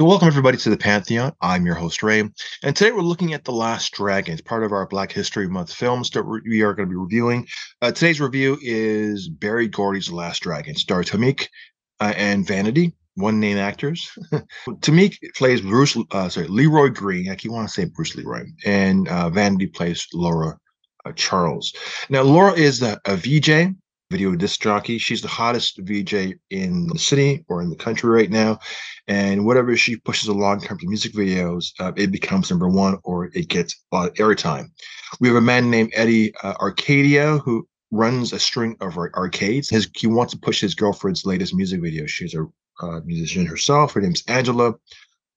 Welcome, everybody, to the Pantheon. I'm your host, Ray. And today we're looking at The Last Dragon. It's part of our Black History Month films that we are going to be reviewing. Uh, today's review is Berry Gordy's The Last Dragon, star Taimak uh, and Vanity, one name actors. Taimak plays Bruce, uh, sorry, Leroy Green. I keep want to say Bruce Leroy. And uh, Vanity plays Laura uh, Charles. Now, Laura is a, a VJ video disc jockey. She's the hottest VJ in the city or in the country right now. And whatever she pushes along in terms of music videos, uh, it becomes number one or it gets a lot of airtime. We have a man named Eddie uh, Arcadia who runs a string of arcades. His, he wants to push his girlfriend's latest music video. She's a uh, musician herself. Her name's Angela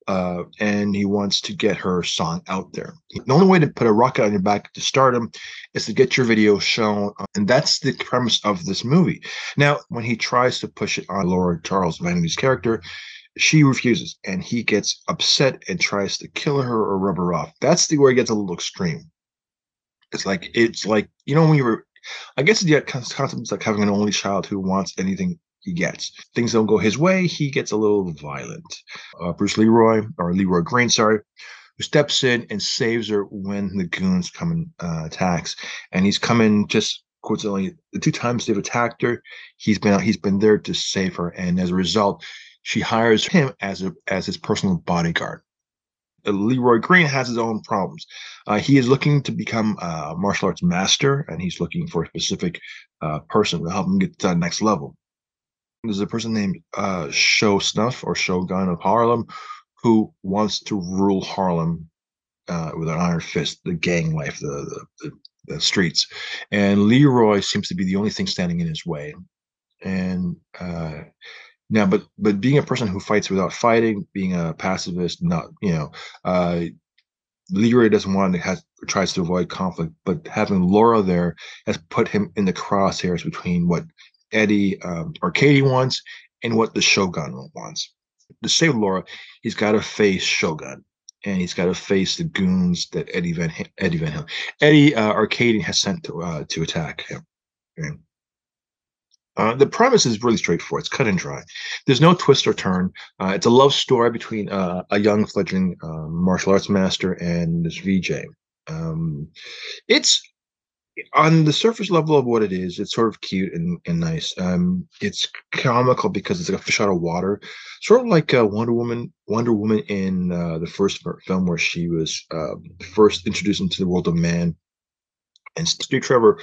uh, and he wants to get her song out there. The only way to put a rocket on your back to stardom is to get your video shown, and that's the premise of this movie. Now, when he tries to push it on Laura Charles Vanity's character, she refuses, and he gets upset and tries to kill her or rub her off. That's the where it gets a little extreme. It's like it's like you know when you were, I guess the concept is like having an only child who wants anything he gets. Things don't go his way, he gets a little violent. Uh, Bruce Leroy, or Leroy Green, sorry, who steps in and saves her when the goons come and uh, attacks. And he's coming just coincidentally the two times they've attacked her, he's been he's been there to save her. And as a result, she hires him as a as his personal bodyguard. Uh, Leroy Green has his own problems. Uh, he is looking to become a martial arts master, and he's looking for a specific uh, person to help him get to that next level there's a person named uh, Sho'nuff or Shogun of Harlem who wants to rule Harlem uh, with an iron fist, the gang life, the, the, the, streets. And Leroy seems to be the only thing standing in his way. And uh, now, but but being a person who fights without fighting, being a pacifist, not you know, uh, Leroy doesn't want to has tries to avoid conflict, but having Laura there has put him in the crosshairs between what Eddie um, wants and what the Shogun wants. To save Laura, he's got to face Shogun and he's got to face the goons that Eddie Van Eddie Van Halen, Eddie uh, Arkadian has sent to uh, to attack him. Uh, the premise is really straightforward. It's cut and dry. There's no twist or turn. Uh, it's a love story between uh, a young fledgling uh, martial arts master and this VJ. Um, it's on the surface level of what it is, it's sort of cute and, and nice. Um, it's comical because it's like a fish out of water, sort of like uh, Wonder Woman. Wonder Woman in uh, the first film where she was uh, first introduced into the world of man, and Steve Trevor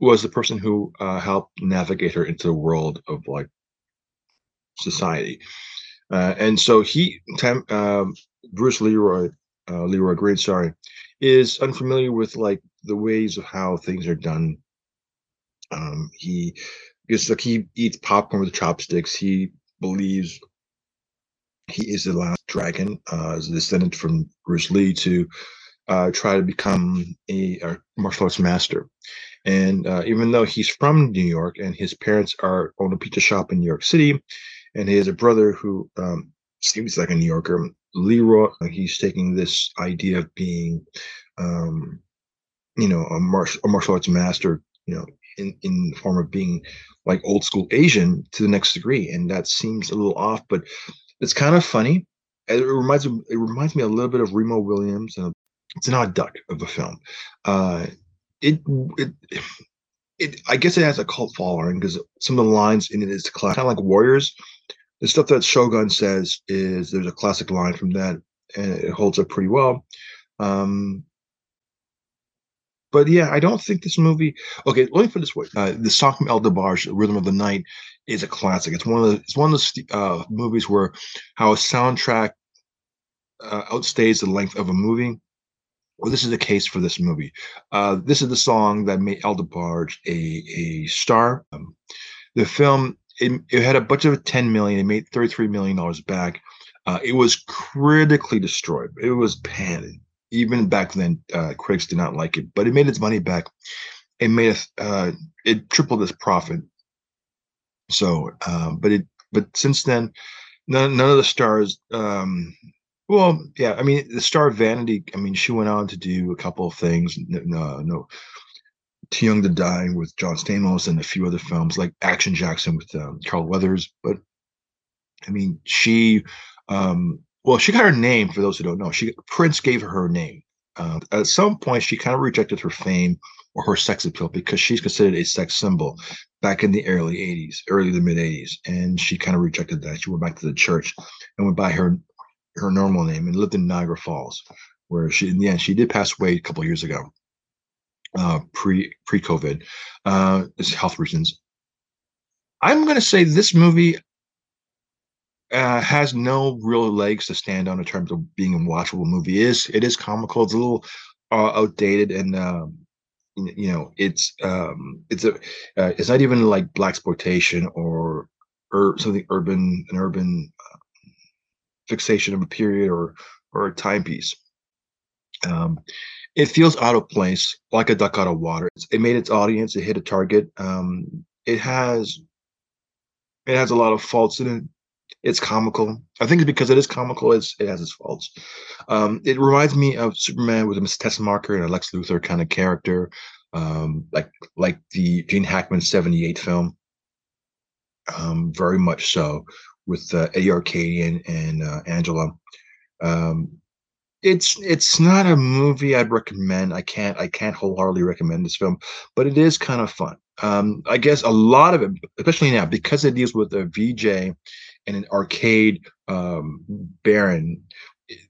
was the person who uh, helped navigate her into the world of like society. Uh, and so he, um, Bruce Leroy, uh, Leroy Green, sorry, is unfamiliar with like the ways of how things are done. Um, he because like he eats popcorn with chopsticks. He believes he is the last dragon, uh, as a descendant from Bruce Lee, to uh, try to become a, a, martial arts master. And uh, even though he's from New York and his parents are own a pizza shop in New York City, and he has a brother who um, seems like a New Yorker, Leroy, he's taking this idea of being um, you know a martial, a martial arts master you know in in the form of being like old school asian to the next degree and that seems a little off but it's kind of funny. It reminds me it reminds me a little bit of remo williams and it's an odd duck of a film. Uh it it it i guess it has a cult following because some of the lines in it is kind of like warriors the stuff that shogun says is there's a classic line from that and it holds up pretty well um but yeah, I don't think this movie. Okay, let me put this way: uh, the song from El DeBarge, "Rhythm of the Night," is a classic. It's one of the it's one of the uh, movies where how a soundtrack uh, outstays the length of a movie. Well, this is the case for this movie. Uh, this is the song that made El DeBarge a a star. Um, the film it, it, had a budget of 10 million. It made 33 million dollars back. Uh, it was critically destroyed. It was panned even back then, uh, critics did not like it, but it made its money back. It made it, uh, it tripled its profit. So, uh, but it, but since then, none, none of the stars, um, well, yeah, I mean, the star Vanity, I mean, she went on to do a couple of things. No, no, Too Young to Die with John Stamos and a few other films like Action Jackson with um, Carl Weathers. But I mean, she um, well, she got her name for those who don't know. She Prince gave her her name. Uh, at some point, she kind of rejected her fame or her sex appeal because she's considered a sex symbol back in the early 80s, early to mid 80s. And she kind of rejected that. She went back to the church and went by her her normal name and lived in Niagara Falls, where she in the end she did pass away a couple years ago, uh, pre pre COVID, uh, health reasons. I'm going to say this movie uh, has no real legs to stand on in terms of being a watchable movie. Is it is comical? It's a little uh, outdated and um, you know it's um, it's a uh, it's not even like black exploitation or or something urban an urban uh, fixation of a period or or a timepiece. Um, it feels out of place, like a duck out of water. it made its audience. It hit a target. Um, it has it has a lot of faults in it it's comical. I think it's because it is comical. It's it has its faults. Um, it reminds me of Superman with a Miss Marker and a Lex Luthor kind of character, um, like like the Gene Hackman '78 film. Um, very much so, with uh, Eddie Arkadian and uh, Angela. Um, it's it's not a movie I'd recommend. I can't I can't wholeheartedly recommend this film, but it is kind of fun. Um, I guess a lot of it, especially now, because it deals with a VJ and an arcade um, baron,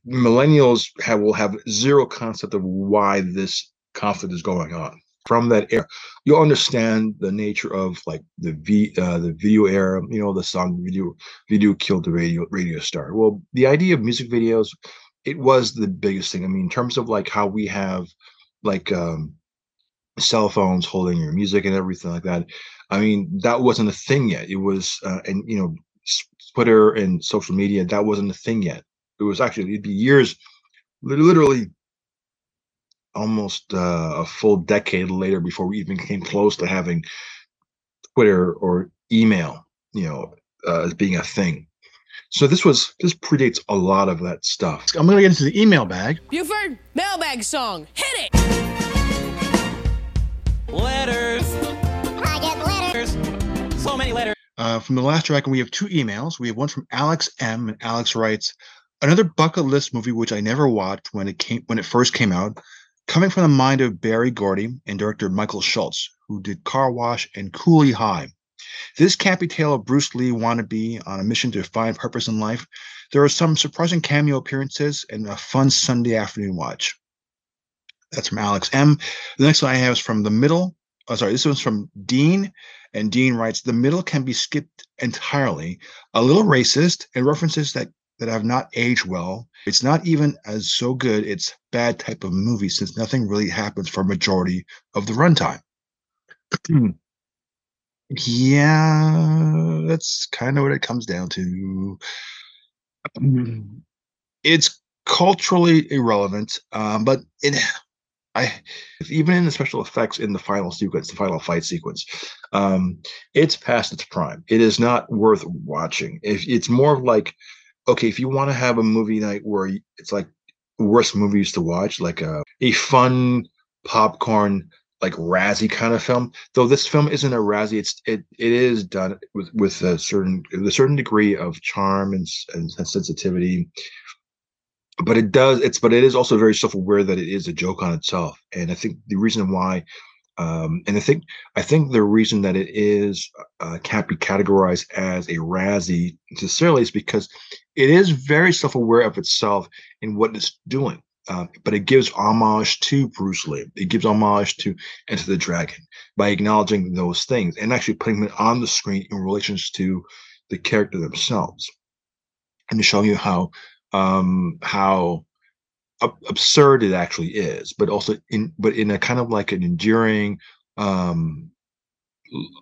millennials have, will have zero concept of why this conflict is going on. From that era, you'll understand the nature of like the v uh, the video era. You know the song "Video Video Killed the Radio Radio Star." Well, the idea of music videos, it was the biggest thing. I mean, in terms of like how we have like um, cell phones holding your music and everything like that. I mean, that wasn't a thing yet. It was, uh, and you know, Twitter and social media, that wasn't a thing yet. It was actually, it'd be years, literally almost uh, a full decade later before we even came close to having Twitter or email, you know, uh, as being a thing. So this was this predates a lot of that stuff. I'm gonna get into the email bag. Buford mailbag song. Hit it. Letters. I get letters. So many letters. Uh, from the last track, and we have two emails. We have one from Alex M, and Alex writes, "Another bucket list movie which I never watched when it came when it first came out, coming from the mind of Berry Gordy and director Michael Schultz, who did Car Wash and Cooley High. This campy tale of Bruce Lee wannabe on a mission to find purpose in life. There are some surprising cameo appearances and a fun Sunday afternoon watch." That's from Alex M. The next one I have is from the middle. Oh, sorry, this one's from Dean. And Dean writes, the middle can be skipped entirely, a little racist and references that, that have not aged well. It's not even as so good, it's bad type of movie since nothing really happens for majority of the runtime. yeah, that's kind of what it comes down to. It's culturally irrelevant, um, but it I even in the special effects in the final sequence, the final fight sequence, um, it's past its prime. It is not worth watching. If it's more like, okay, if you want to have a movie night where it's like worst movies to watch, like a a fun popcorn like Razzie kind of film. Though this film isn't a Razzie, it's it it is done with with a certain a certain degree of charm and, and sensitivity but it does it's but it is also very self-aware that it is a joke on itself and i think the reason why um, and I think I think the reason that it is uh, can't be categorized as a Razzie necessarily is because it is very self-aware of itself in what it's doing. Uh, but it gives homage to Bruce Lee. It gives homage to Enter the Dragon by acknowledging those things and actually putting them on the screen in relations to the character themselves, and to show you how um, how absurd it actually is, but also in but in a kind of like an enduring um,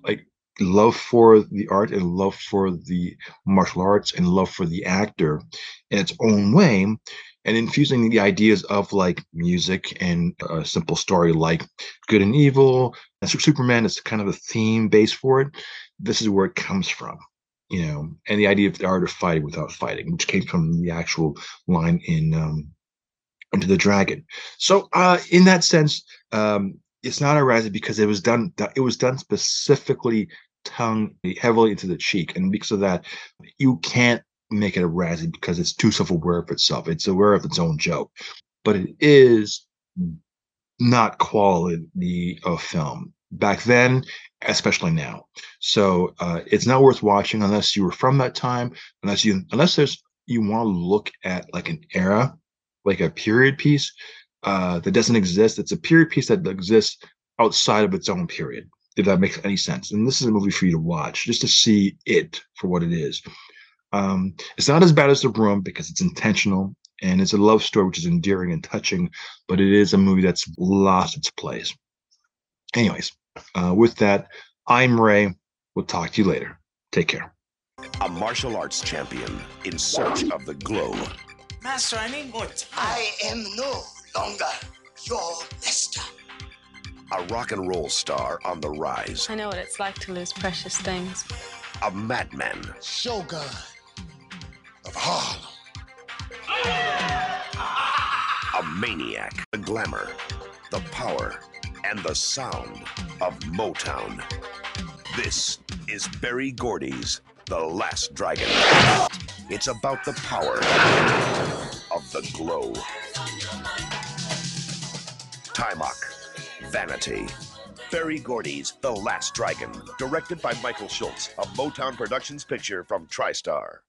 like love for the art and love for the martial arts and love for the actor in its own way and infusing the ideas of like music and a simple story like good and evil and superman is kind of a theme base for it this is where it comes from you know, and the idea of the art of fighting without fighting, which came from the actual line in um, Enter the Dragon. So, uh, in that sense, um, it's not a Razzie because it was done. It was done specifically tongue heavily into the cheek, and because of that, you can't make it a Razzie because it's too self-aware of itself. It's aware of its own joke, but it is not quality of film back then, especially now. So uh, it's not worth watching unless you were from that time, unless you unless there's you want to look at like an era, like a period piece uh, that doesn't exist. It's a period piece that exists outside of its own period. If that makes any sense. And this is a movie for you to watch just to see it for what it is. Um, it's not as bad as The Room because it's intentional and it's a love story which is endearing and touching, but it is a movie that's lost its place. Anyways, uh, with that, I'm Ray. We'll talk to you later. Take care. A martial arts champion in search of the glow. Master, I need more time. I am no longer your master. A rock and roll star on the rise. I know what it's like to lose precious things. A madman. Shogun of Harlem. A maniac. The glamour, the power, and the sound of Motown. This is Berry Gordy's The Last Dragon. It's about the power of the glow. Taimak, Vanity. Berry Gordy's The Last Dragon, directed by Michael Schultz, a Motown Productions picture from TriStar.